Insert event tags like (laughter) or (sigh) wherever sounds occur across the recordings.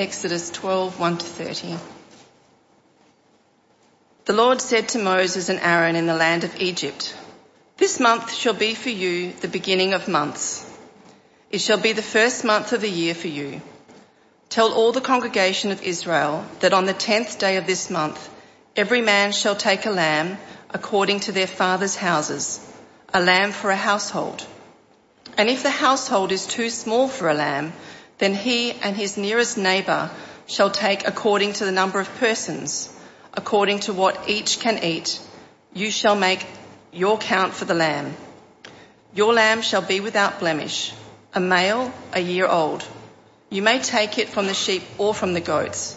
Exodus 12, 1 to 30. The Lord said to Moses and Aaron in the land of Egypt, This month shall be for you the beginning of months. It shall be the first month of the year for you. Tell all the congregation of Israel that on the tenth day of this month, every man shall take a lamb according to their father's houses, a lamb for a household. And if the household is too small for a lamb, then he and his nearest neighbour shall take according to the number of persons according to what each can eat, you shall make your count for the lamb. Your lamb shall be without blemish, a male, a year old. You may take it from the sheep or from the goats,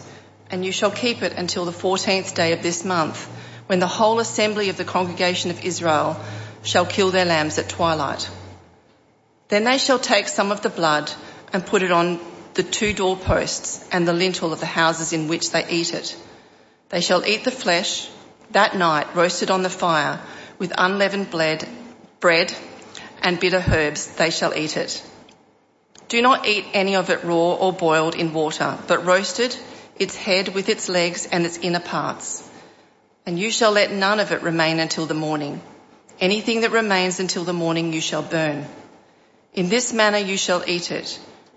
and you shall keep it until the fourteenth day of this month, when the whole assembly of the congregation of Israel shall kill their lambs at twilight. Then they shall take some of the blood and put it on the two doorposts and the lintel of the houses in which they eat it they shall eat the flesh that night roasted on the fire with unleavened bread and bitter herbs. They shall eat it. Do not eat any of it raw or boiled in water, but roasted, its head with its legs and its inner parts. And you shall let none of it remain until the morning. Anything that remains until the morning you shall burn. In this manner you shall eat it,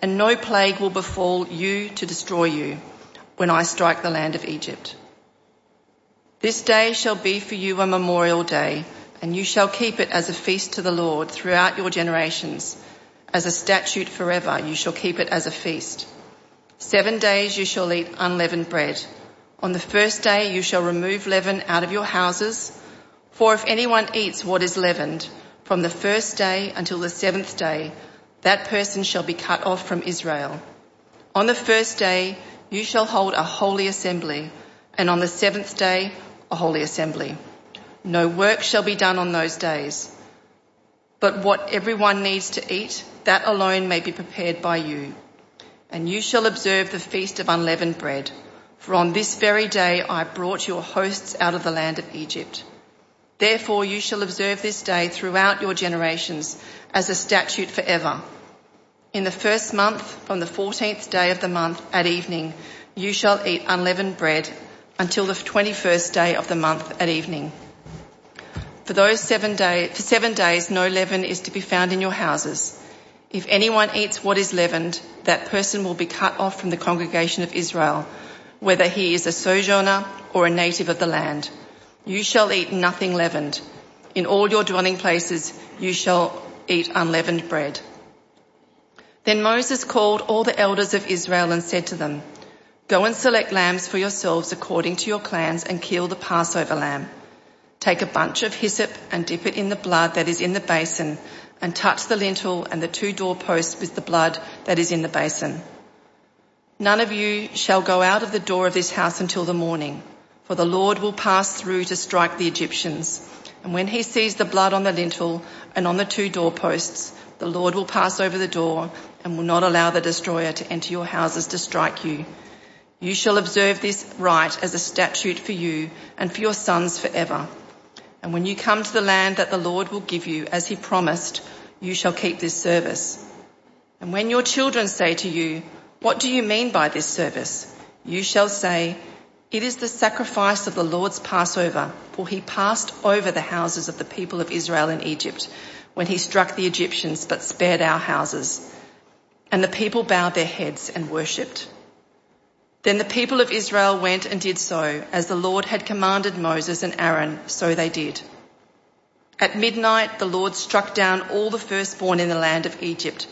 and no plague will befall you to destroy you when I strike the land of Egypt. This day shall be for you a memorial day, and you shall keep it as a feast to the Lord throughout your generations. As a statute forever, you shall keep it as a feast. Seven days you shall eat unleavened bread. On the first day you shall remove leaven out of your houses, for if anyone eats what is leavened, from the first day until the seventh day, that person shall be cut off from Israel. On the first day you shall hold a holy assembly, and on the seventh day a holy assembly. No work shall be done on those days, but what everyone needs to eat, that alone may be prepared by you. And you shall observe the feast of unleavened bread, for on this very day I brought your hosts out of the land of Egypt. Therefore you shall observe this day throughout your generations as a statute forever. In the first month, from the fourteenth day of the month at evening, you shall eat unleavened bread until the 21st day of the month at evening. For those seven days, for seven days, no leaven is to be found in your houses. If anyone eats what is leavened, that person will be cut off from the congregation of Israel, whether he is a sojourner or a native of the land. You shall eat nothing leavened. In all your dwelling places, you shall eat unleavened bread. Then Moses called all the elders of Israel and said to them, Go and select lambs for yourselves according to your clans and kill the Passover lamb. Take a bunch of hyssop and dip it in the blood that is in the basin and touch the lintel and the two doorposts with the blood that is in the basin. None of you shall go out of the door of this house until the morning, for the Lord will pass through to strike the Egyptians. And when he sees the blood on the lintel and on the two doorposts, the Lord will pass over the door and will not allow the destroyer to enter your houses to strike you. You shall observe this rite as a statute for you and for your sons forever. And when you come to the land that the Lord will give you, as he promised, you shall keep this service. And when your children say to you, what do you mean by this service? You shall say, it is the sacrifice of the Lord's Passover, for he passed over the houses of the people of Israel in Egypt when he struck the Egyptians but spared our houses. And the people bowed their heads and worshipped. Then the people of Israel went and did so, as the Lord had commanded Moses and Aaron, so they did. At midnight, the Lord struck down all the firstborn in the land of Egypt,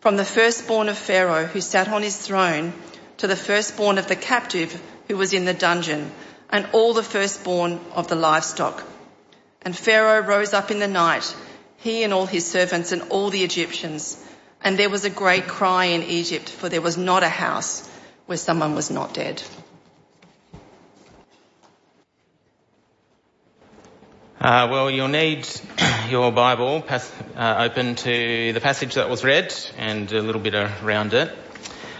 from the firstborn of Pharaoh who sat on his throne to the firstborn of the captive who was in the dungeon, and all the firstborn of the livestock. And Pharaoh rose up in the night, he and all his servants and all the Egyptians, and there was a great cry in Egypt, for there was not a house where someone was not dead. Uh, well, you'll need your Bible uh, open to the passage that was read and a little bit around it.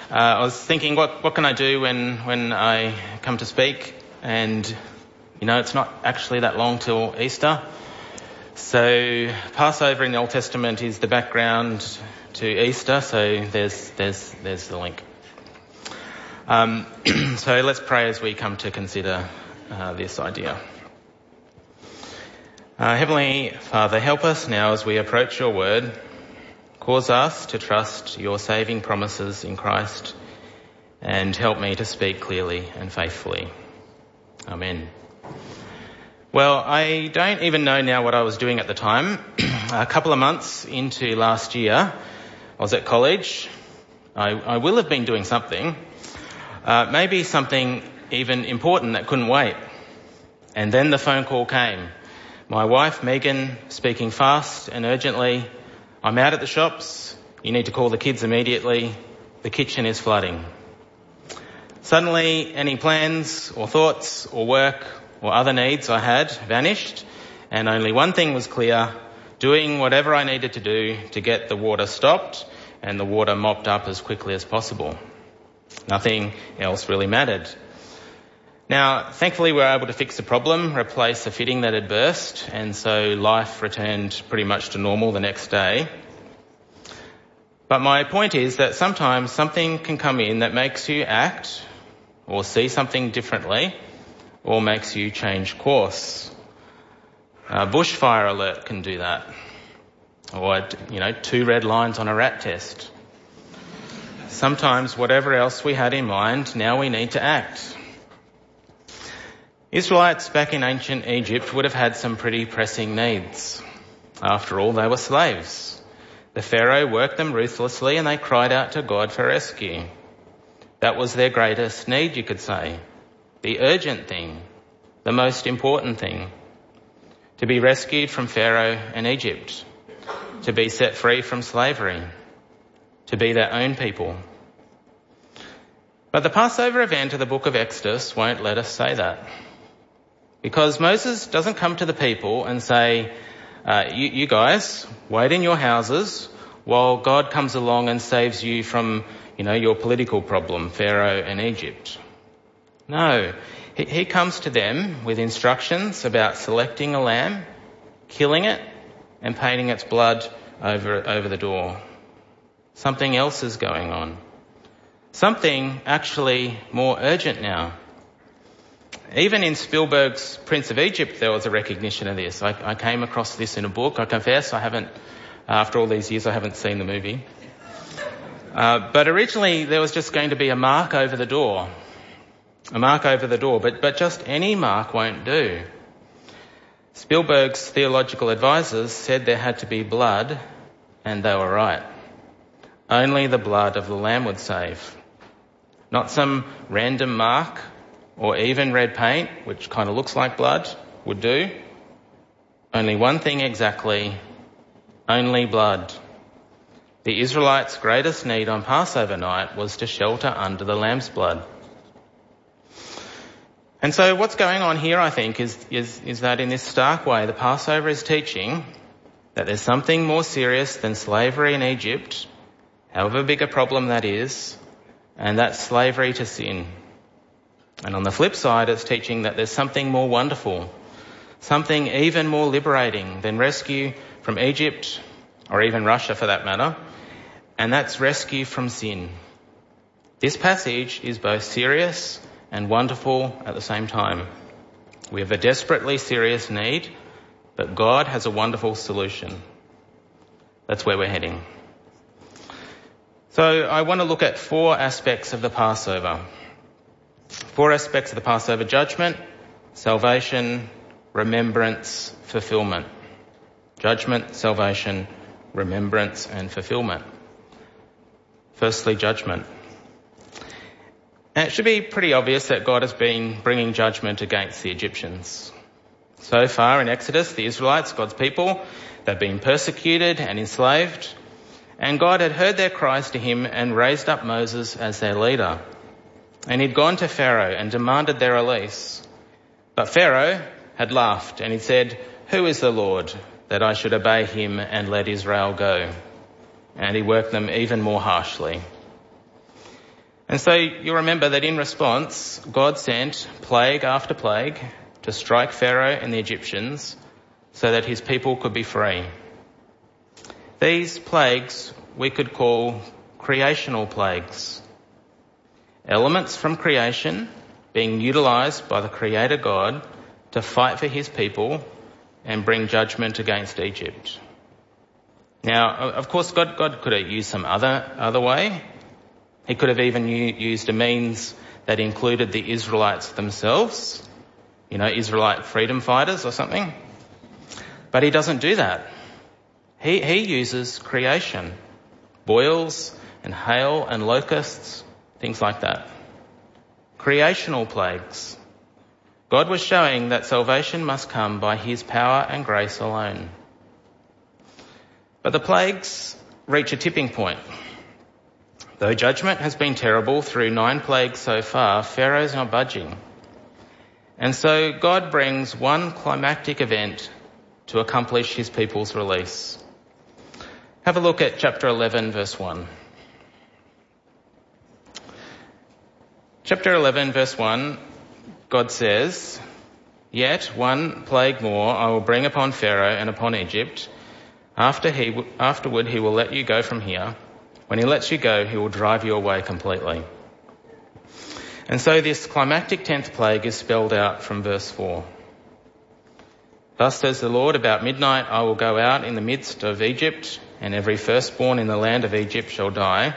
Uh, I was thinking, what, what can I do when, when I come to speak? And, you know, it's not actually that long till Easter. So Passover in the Old Testament is the background to Easter, so there's, there's, there's the link. Um, (clears throat) so let's pray as we come to consider uh, this idea. Uh, Heavenly Father, help us now as we approach your word. Cause us to trust your saving promises in Christ and help me to speak clearly and faithfully. Amen. Well, I don't even know now what I was doing at the time. (clears throat) A couple of months into last year, I was at college. I, I will have been doing something. Uh, maybe something even important that couldn't wait. And then the phone call came my wife, Megan, speaking fast and urgently. I'm out at the shops. You need to call the kids immediately. The kitchen is flooding. Suddenly, any plans or thoughts or work or other needs I had vanished and only one thing was clear, doing whatever I needed to do to get the water stopped and the water mopped up as quickly as possible. Nothing else really mattered. Now, thankfully we were able to fix the problem, replace a fitting that had burst, and so life returned pretty much to normal the next day. But my point is that sometimes something can come in that makes you act or see something differently or makes you change course. A bushfire alert can do that. Or, you know, two red lines on a rat test. Sometimes whatever else we had in mind, now we need to act. Israelites back in ancient Egypt would have had some pretty pressing needs. After all, they were slaves. The Pharaoh worked them ruthlessly and they cried out to God for rescue. That was their greatest need, you could say. The urgent thing. The most important thing. To be rescued from Pharaoh and Egypt. To be set free from slavery. To be their own people. But the Passover event of the book of Exodus won't let us say that. Because Moses doesn't come to the people and say, uh, you, you guys, wait in your houses while God comes along and saves you from, you know, your political problem, Pharaoh and Egypt. No. He, he comes to them with instructions about selecting a lamb, killing it, and painting its blood over, over the door. Something else is going on. Something actually more urgent now. Even in Spielberg's Prince of Egypt, there was a recognition of this. I, I came across this in a book. I confess, I haven't, after all these years, I haven't seen the movie. Uh, but originally, there was just going to be a mark over the door. A mark over the door, but, but just any mark won't do. Spielberg's theological advisors said there had to be blood, and they were right. Only the blood of the Lamb would save. Not some random mark or even red paint, which kind of looks like blood, would do. Only one thing exactly, only blood. The Israelites' greatest need on Passover night was to shelter under the lamb's blood. And so what's going on here, I think, is, is, is that in this stark way, the Passover is teaching that there's something more serious than slavery in Egypt, however big a problem that is, and that's slavery to sin. And on the flip side, it's teaching that there's something more wonderful, something even more liberating than rescue from Egypt, or even Russia for that matter, and that's rescue from sin. This passage is both serious and wonderful at the same time. We have a desperately serious need, but God has a wonderful solution. That's where we're heading. So I want to look at four aspects of the Passover. Four aspects of the Passover judgment, salvation, remembrance, fulfillment. Judgment, salvation, remembrance, and fulfillment. Firstly, judgment. And it should be pretty obvious that God has been bringing judgment against the Egyptians. So far in Exodus, the Israelites, God's people, they've been persecuted and enslaved, and God had heard their cries to him and raised up Moses as their leader. And he'd gone to Pharaoh and demanded their release. But Pharaoh had laughed and he said, Who is the Lord that I should obey him and let Israel go? And he worked them even more harshly. And so you remember that in response, God sent plague after plague to strike Pharaoh and the Egyptians so that his people could be free. These plagues we could call creational plagues. Elements from creation being utilized by the Creator God to fight for his people and bring judgment against Egypt. Now, of course, God, God could have used some other, other way. He could have even used a means that included the Israelites themselves, you know, Israelite freedom fighters or something. But he doesn't do that. He, he uses creation, boils and hail and locusts, things like that. Creational plagues. God was showing that salvation must come by his power and grace alone. But the plagues reach a tipping point. Though judgment has been terrible through nine plagues so far, Pharaoh's not budging. And so God brings one climactic event to accomplish his people's release. Have a look at chapter 11 verse 1. Chapter 11 verse 1, God says, Yet one plague more I will bring upon Pharaoh and upon Egypt. After he, afterward he will let you go from here when he lets you go, he will drive you away completely. And so this climactic tenth plague is spelled out from verse 4. Thus says the Lord, about midnight I will go out in the midst of Egypt, and every firstborn in the land of Egypt shall die,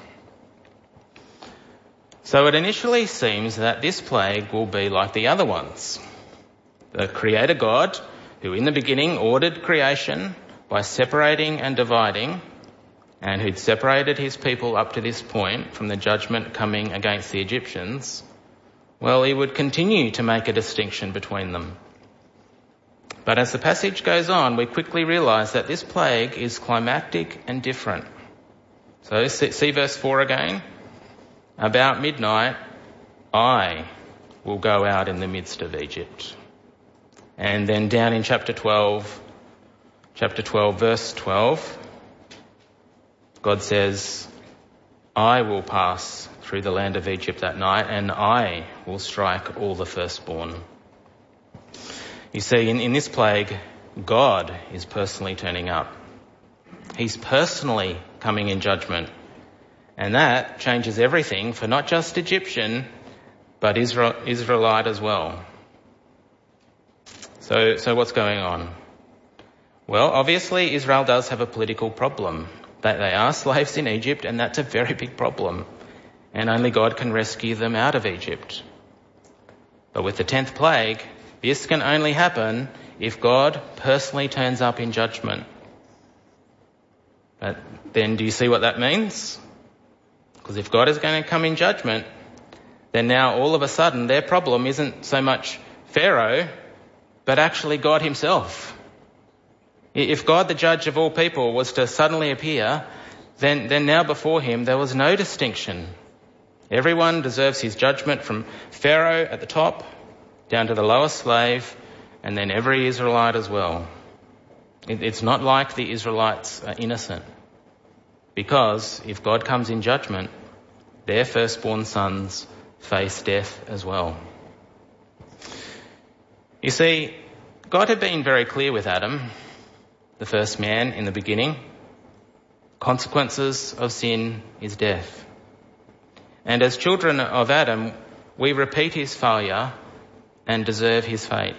So it initially seems that this plague will be like the other ones. The Creator God, who in the beginning ordered creation by separating and dividing, and who'd separated his people up to this point from the judgment coming against the Egyptians, well, he would continue to make a distinction between them. But as the passage goes on, we quickly realize that this plague is climactic and different. So see verse 4 again. About midnight, I will go out in the midst of Egypt. And then down in chapter 12, chapter 12, verse 12, God says, I will pass through the land of Egypt that night and I will strike all the firstborn. You see, in, in this plague, God is personally turning up. He's personally coming in judgment. And that changes everything for not just Egyptian, but Israel, Israelite as well. So, so what's going on? Well, obviously Israel does have a political problem. That they are (laughs) slaves in Egypt and that's a very big problem. And only God can rescue them out of Egypt. But with the tenth plague, this can only happen if God personally turns up in judgment. But then do you see what that means? Because if God is going to come in judgment, then now all of a sudden their problem isn't so much Pharaoh, but actually God himself. If God, the judge of all people, was to suddenly appear, then, then now before him there was no distinction. Everyone deserves his judgment from Pharaoh at the top down to the lowest slave and then every Israelite as well. It, it's not like the Israelites are innocent. Because if God comes in judgment, their firstborn sons face death as well. You see, God had been very clear with Adam the first man in the beginning. Consequences of sin is death. And as children of Adam, we repeat his failure and deserve his fate.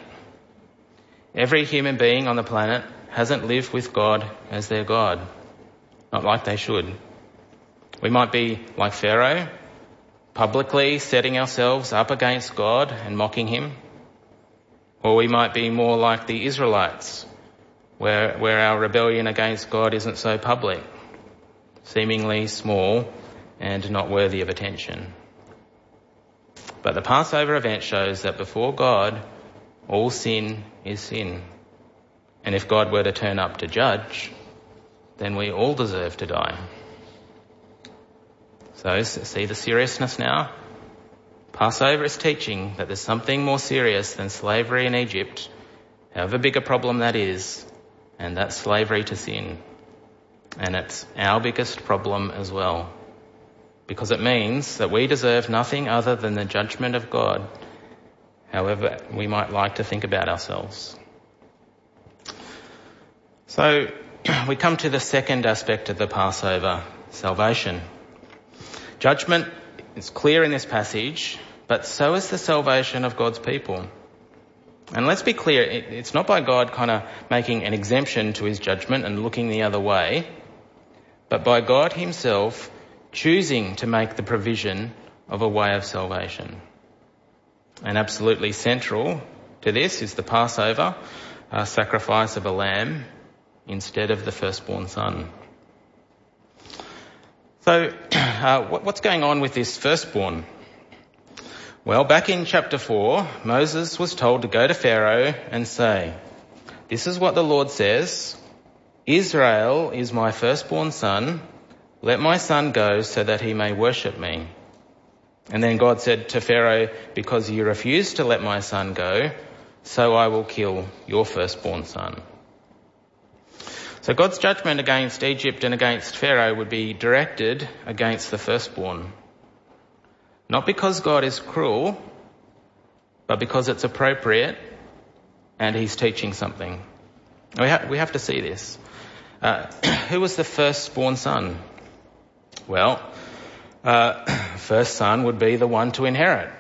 Every human being on the planet hasn't lived with God as their God. Not like they should. We might be like Pharaoh, publicly setting ourselves up against God and mocking Him. Or we might be more like the Israelites, where, where our rebellion against God isn't so public, seemingly small and not worthy of attention. But the Passover event shows that before God, all sin is sin. And if God were to turn up to judge, then we all deserve to die. So see the seriousness now? Passover is teaching that there's something more serious than slavery in Egypt, however big a problem that is, and that's slavery to sin. And it's our biggest problem as well. Because it means that we deserve nothing other than the judgment of God, however we might like to think about ourselves. So, (clears throat) we come to the second aspect of the Passover, salvation. Judgment is clear in this passage, but so is the salvation of God's people. And let's be clear, it's not by God kind of making an exemption to his judgment and looking the other way, but by God himself choosing to make the provision of a way of salvation. And absolutely central to this is the Passover, a sacrifice of a lamb instead of the firstborn son. So, uh, what's going on with this firstborn? Well, back in chapter 4, Moses was told to go to Pharaoh and say, This is what the Lord says Israel is my firstborn son. Let my son go so that he may worship me. And then God said to Pharaoh, Because you refuse to let my son go, so I will kill your firstborn son. So God's judgment against Egypt and against Pharaoh would be directed against the firstborn. Not because God is cruel, but because it's appropriate and he's teaching something. We, ha- we have to see this. Uh, (clears throat) who was the firstborn son? Well, uh, (clears throat) first son would be the one to inherit.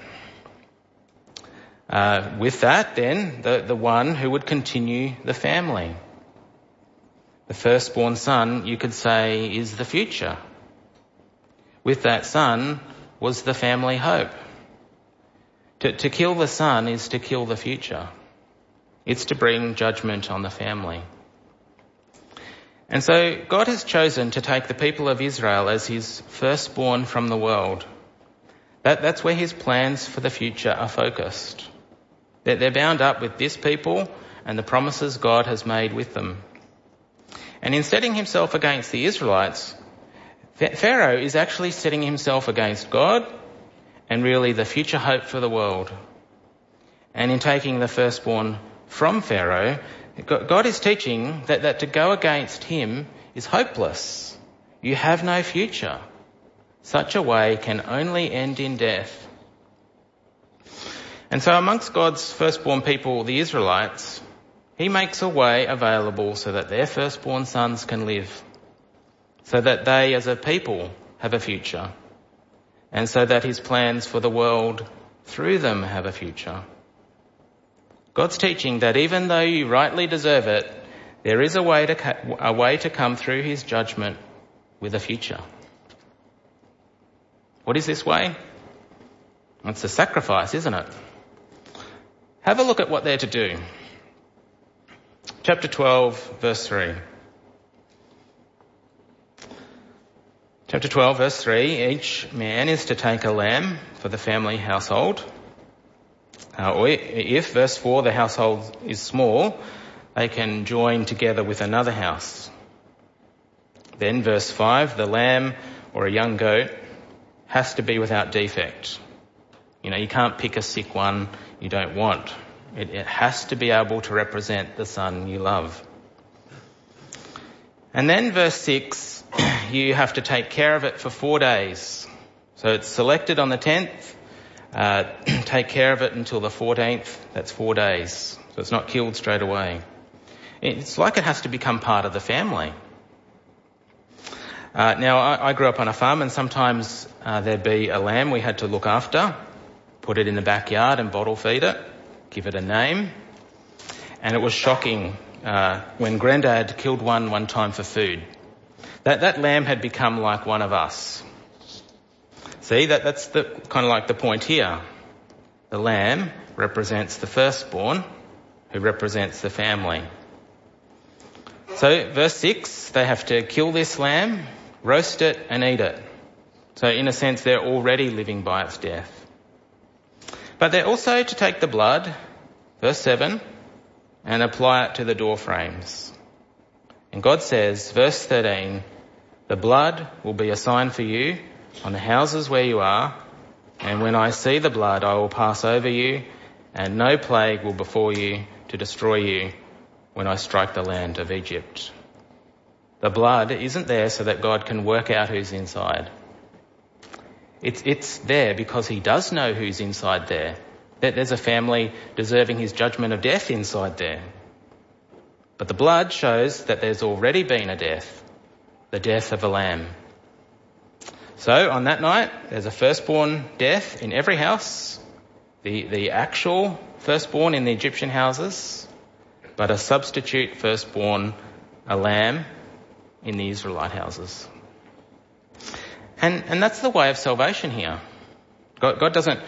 Uh, with that, then, the, the one who would continue the family. The firstborn son, you could say, is the future. With that son was the family hope. To, to kill the son is to kill the future. It's to bring judgment on the family. And so God has chosen to take the people of Israel as his firstborn from the world. That, that's where his plans for the future are focused. They're, they're bound up with this people and the promises God has made with them. And in setting himself against the Israelites, Pharaoh is actually setting himself against God and really the future hope for the world. And in taking the firstborn from Pharaoh, God is teaching that, that to go against him is hopeless. You have no future. Such a way can only end in death. And so amongst God's firstborn people, the Israelites, he makes a way available so that their firstborn sons can live, so that they as a people have a future, and so that his plans for the world through them have a future. God's teaching that even though you rightly deserve it, there is a way to, a way to come through his judgment with a future. What is this way? It's a sacrifice, isn't it? Have a look at what they're to do. Chapter 12, verse 3. Chapter 12, verse 3 each man is to take a lamb for the family household. Uh, or if, verse 4, the household is small, they can join together with another house. Then, verse 5, the lamb or a young goat has to be without defect. You know, you can't pick a sick one you don't want. It, it has to be able to represent the son you love. And then verse 6, (clears throat) you have to take care of it for four days. So it's selected on the 10th, uh, (clears throat) take care of it until the 14th, that's four days. So it's not killed straight away. It's like it has to become part of the family. Uh, now, I, I, grew up on a farm and sometimes uh, there'd be a lamb we had to look after, put it in the backyard and bottle feed it give it a name. And it was shocking uh, when Grandad killed one one time for food. That, that lamb had become like one of us. See, that, that's the, kind of like the point here. The lamb represents the firstborn, who represents the family. So, verse 6, they have to kill this lamb, roast it, and eat it. So, in a sense, they're already living by its death. But they're also to take the blood, verse 7, and apply it to the door frames. And God says, verse 13, the blood will be a sign for you on the houses where you are, and when I see the blood, I will pass over you, and no plague will befall you to destroy you when I strike the land of Egypt. The blood isn't there so that God can work out who's inside. It's, it's there because he does know who's inside there. That there's a family deserving his judgment of death inside there. But the blood shows that there's already been a death, the death of a lamb. So on that night, there's a firstborn death in every house, the, the actual firstborn in the Egyptian houses, but a substitute firstborn, a lamb, in the Israelite houses. And, and that's the way of salvation here. God, God doesn't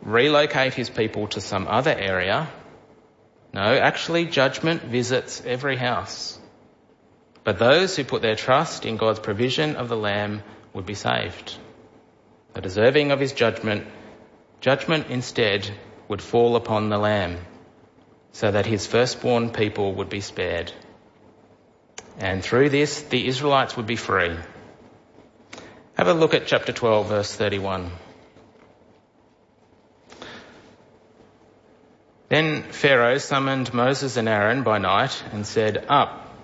relocate his people to some other area. No, actually judgment visits every house. But those who put their trust in God's provision of the Lamb would be saved. The deserving of his judgment, judgment instead would fall upon the Lamb so that his firstborn people would be spared. And through this, the Israelites would be free. Have a look at chapter 12, verse 31. Then Pharaoh summoned Moses and Aaron by night and said, Up,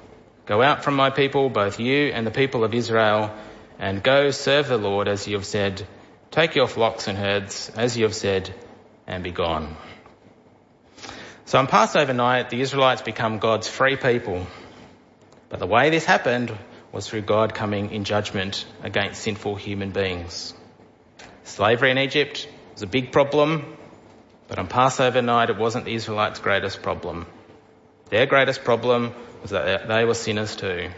go out from my people, both you and the people of Israel, and go serve the Lord as you have said. Take your flocks and herds as you have said, and be gone. So on Passover night, the Israelites become God's free people. But the way this happened was through God coming in judgment against sinful human beings. Slavery in Egypt was a big problem, but on Passover night, it wasn't the Israelites' greatest problem. Their greatest problem was that they were sinners too.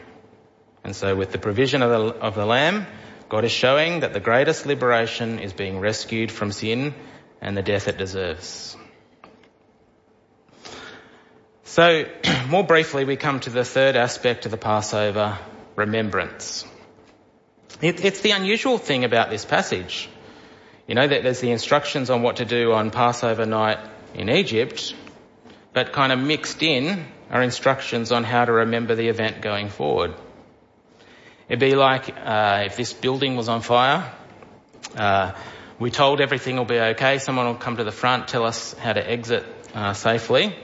And so with the provision of the, of the Lamb, God is showing that the greatest liberation is being rescued from sin and the death it deserves. So, (clears throat) more briefly, we come to the third aspect of the Passover, remembrance. It, it's the unusual thing about this passage. You know, that there's the instructions on what to do on Passover night in Egypt, but kind of mixed in are instructions on how to remember the event going forward. It'd be like uh, if this building was on fire. Uh, we told everything will be okay. Someone will come to the front, tell us how to exit uh, safely.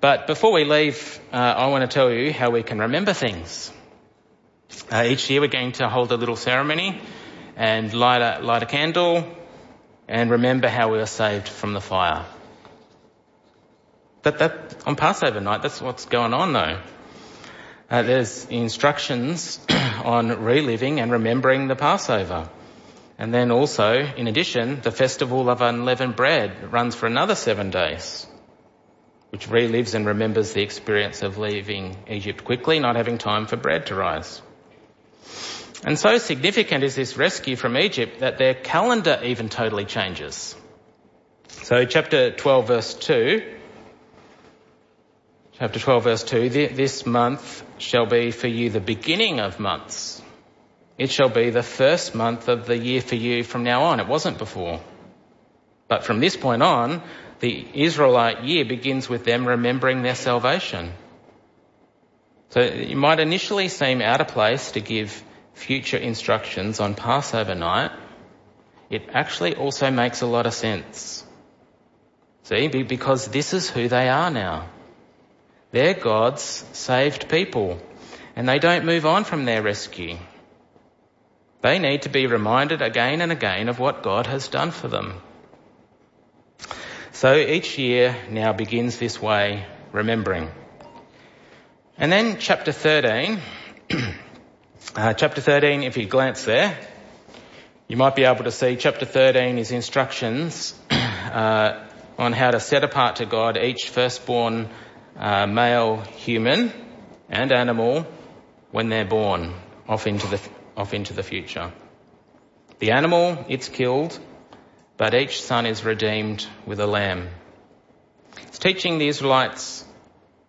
But before we leave, uh, I want to tell you how we can remember things. Uh, each year we're going to hold a little ceremony and light a, light a candle and remember how we were saved from the fire. That, that, on Passover night, that's what's going on though. Uh, there's instructions (clears throat) on reliving and remembering the Passover. And then also, in addition, the festival of unleavened bread runs for another seven days, which relives and remembers the experience of leaving Egypt quickly, not having time for bread to rise. And so significant is this rescue from Egypt that their calendar even totally changes. So chapter 12 verse 2, chapter 12 verse 2, this month shall be for you the beginning of months. It shall be the first month of the year for you from now on. It wasn't before. But from this point on, the Israelite year begins with them remembering their salvation. So it might initially seem out of place to give future instructions on Passover night, it actually also makes a lot of sense. See, because this is who they are now. They're God's saved people, and they don't move on from their rescue. They need to be reminded again and again of what God has done for them. So each year now begins this way, remembering. And then chapter 13 Uh, chapter 13, if you glance there, you might be able to see chapter 13 is instructions (clears throat) uh, on how to set apart to God each firstborn uh, male human and animal when they're born off into the off into the future. The animal, it's killed, but each son is redeemed with a lamb. It's teaching the Israelites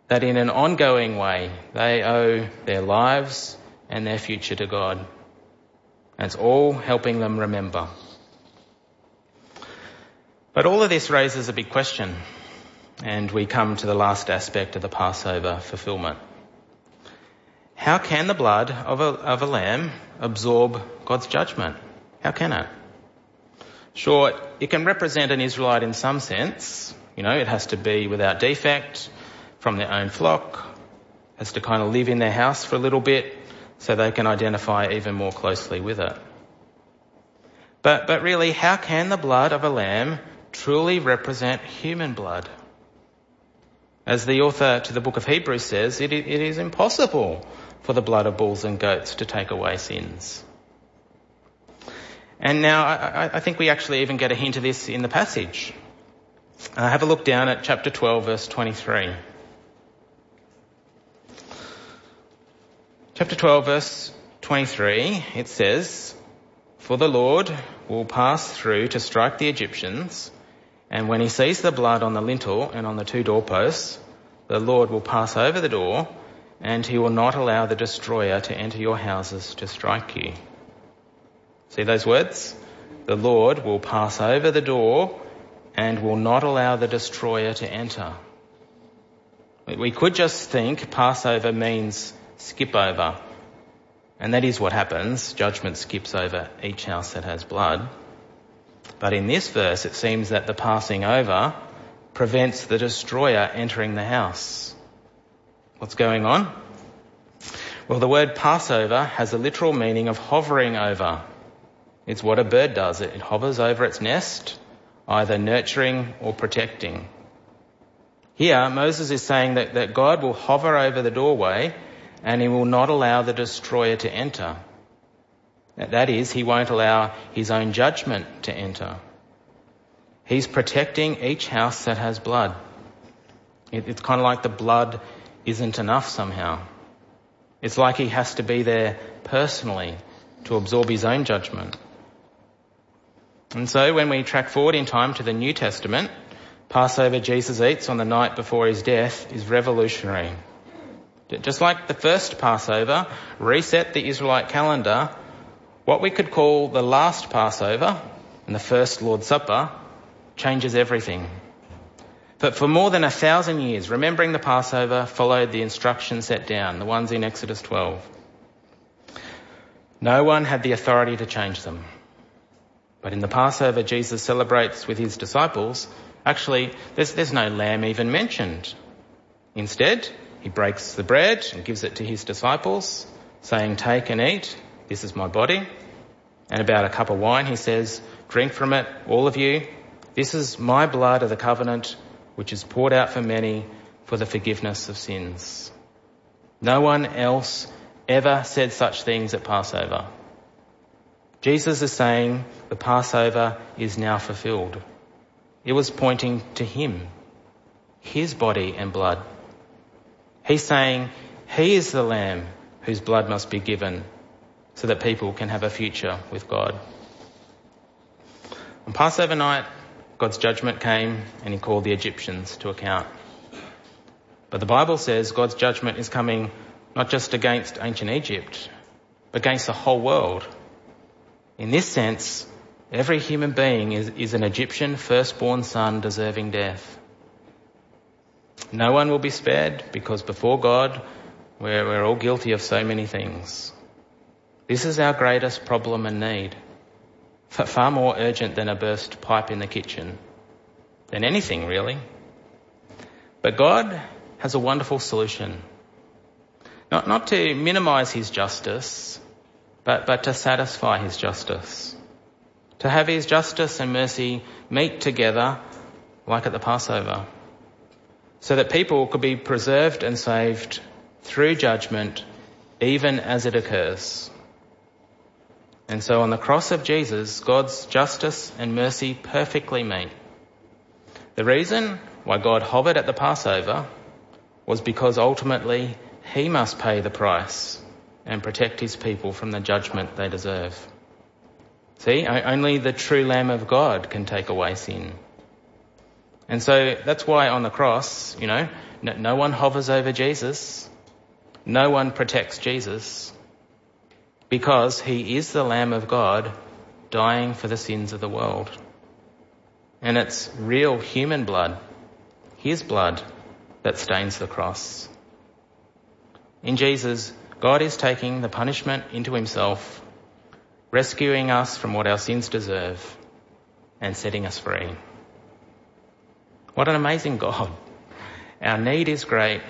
that in an ongoing way they owe their lives and their future to God. It's all helping them remember. But all of this raises a big question, and we come to the last aspect of the Passover fulfillment. How can the blood of a, of a lamb absorb God's judgment? How can it? Sure, it can represent an Israelite in some sense. You know, it has to be without defect, from their own flock, has to kind of live in their house for a little bit so they can identify even more closely with it. But, but really, how can the blood of a lamb truly represent human blood. As the author to the book of Hebrews says, it, it is impossible for the blood of bulls and goats to take away sins. And now I, I think we actually even get a hint of this in the passage. Uh, have a look down at chapter 12 verse 23. Chapter 12 verse 23, it says, For the Lord will pass through to strike the Egyptians and when he sees the blood on the lintel and on the two doorposts, the Lord will pass over the door and he will not allow the destroyer to enter your houses to strike you. See those words? The Lord will pass over the door and will not allow the destroyer to enter. We could just think Passover means skip over. And that is what happens. Judgment skips over each house that has blood. But in this verse, it seems that the passing over prevents the destroyer entering the house. What's going on? Well, the word Passover has a literal meaning of hovering over. It's what a bird does. It hovers over its nest, either nurturing or protecting. Here, Moses is saying that, that God will hover over the doorway and he will not allow the destroyer to enter. That is, he won't allow his own judgment to enter. He's protecting each house that has blood. it's kind of like the blood isn't enough somehow. It's like he has to be there personally to absorb his own judgment. And so when we track forward in time to the New Testament, Passover Jesus eats on the night before his death is revolutionary. Just like the first Passover reset the Israelite calendar what we could call the last Passover and the first Lord's Supper changes everything. But for more than a thousand years, remembering the Passover followed the instructions set down, the ones in Exodus 12. No one had the authority to change them. But in the Passover Jesus celebrates with his disciples, actually, there's, there's no lamb even mentioned. Instead, he breaks the bread and gives it to his disciples, saying, take and eat. This is my body. And about a cup of wine, he says, Drink from it, all of you. This is my blood of the covenant, which is poured out for many for the forgiveness of sins. No one else ever said such things at Passover. Jesus is saying the Passover is now fulfilled. It was pointing to him, his body and blood. He's saying he is the lamb whose blood must be given so that people can have a future with God. On Passover night, God's judgment came and he called the Egyptians to account. But the Bible says God's judgment is coming not just against ancient Egypt, but against the whole world. In this sense, every human being is, is an Egyptian firstborn son deserving death. No one will be spared because before God, we're, we're all guilty of so many things. This is our greatest problem and need. Far more urgent than a burst pipe in the kitchen. Than anything really. But God has a wonderful solution. Not, not to minimize his justice, but, but to satisfy his justice. To have his justice and mercy meet together like at the Passover. So that people could be preserved and saved through judgment even as it occurs. And so on the cross of Jesus, God's justice and mercy perfectly meet. The reason why God hovered at the Passover was because ultimately he must pay the price and protect his people from the judgment they deserve. See, only the true Lamb of God can take away sin. And so that's why on the cross, you know, no, one hovers over Jesus. No one protects Jesus because he is the Lamb of God dying for the sins of the world. And it's real human blood, his blood, that stains the cross. In Jesus, God is taking the punishment into himself, rescuing us from what our sins deserve, and setting us free. What an amazing God. Our need is great,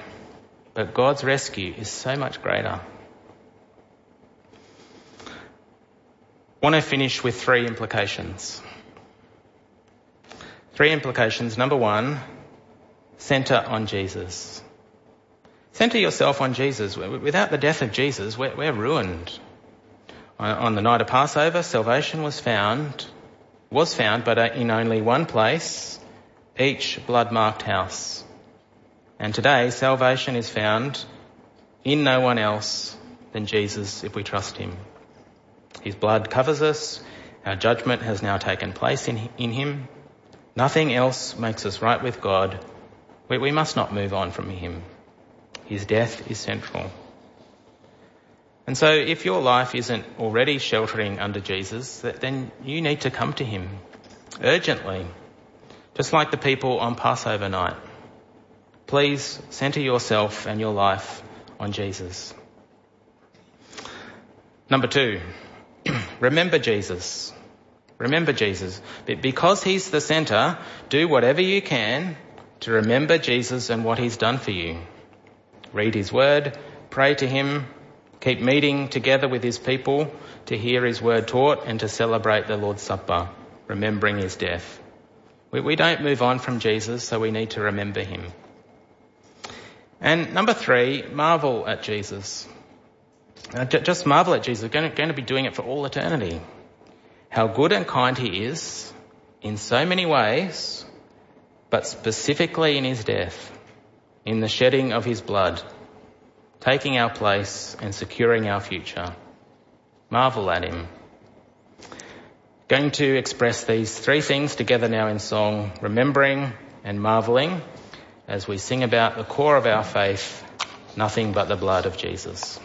but God's rescue is so much greater. I want to finish with three implications. Three implications. Number one, center on Jesus. Center yourself on Jesus. Without the death of Jesus, we're, we're ruined. On the night of Passover, salvation was found, was found, but uh, in only one place, each blood-marked house. And today, salvation is found in no one else than Jesus if we trust him. His blood covers us. Our judgment has now taken place in, in him. Nothing else makes us right with God. We, we must not move on from him. His death is central. And so if your life isn't already sheltering under Jesus, then you need to come to him urgently, just like the people on Passover night. Please center yourself and your life on Jesus. Number two, (clears throat) remember Jesus. Remember Jesus. Because he's the center, do whatever you can to remember Jesus and what he's done for you. Read his word, pray to him, keep meeting together with his people to hear his word taught and to celebrate the Lord's Supper, remembering his death. We, we don't move on from Jesus, so we need to remember him. And number three, marvel at Jesus. Uh, just marvel at Jesus. We're going to, going to be doing it for all eternity. How good and kind he is in so many ways, but specifically in his death, in the shedding of his blood, taking our place and securing our future. Marvel at him. Going to express these three things together now in song, remembering and marveling as we sing about the core of our faith, nothing but the blood of Jesus.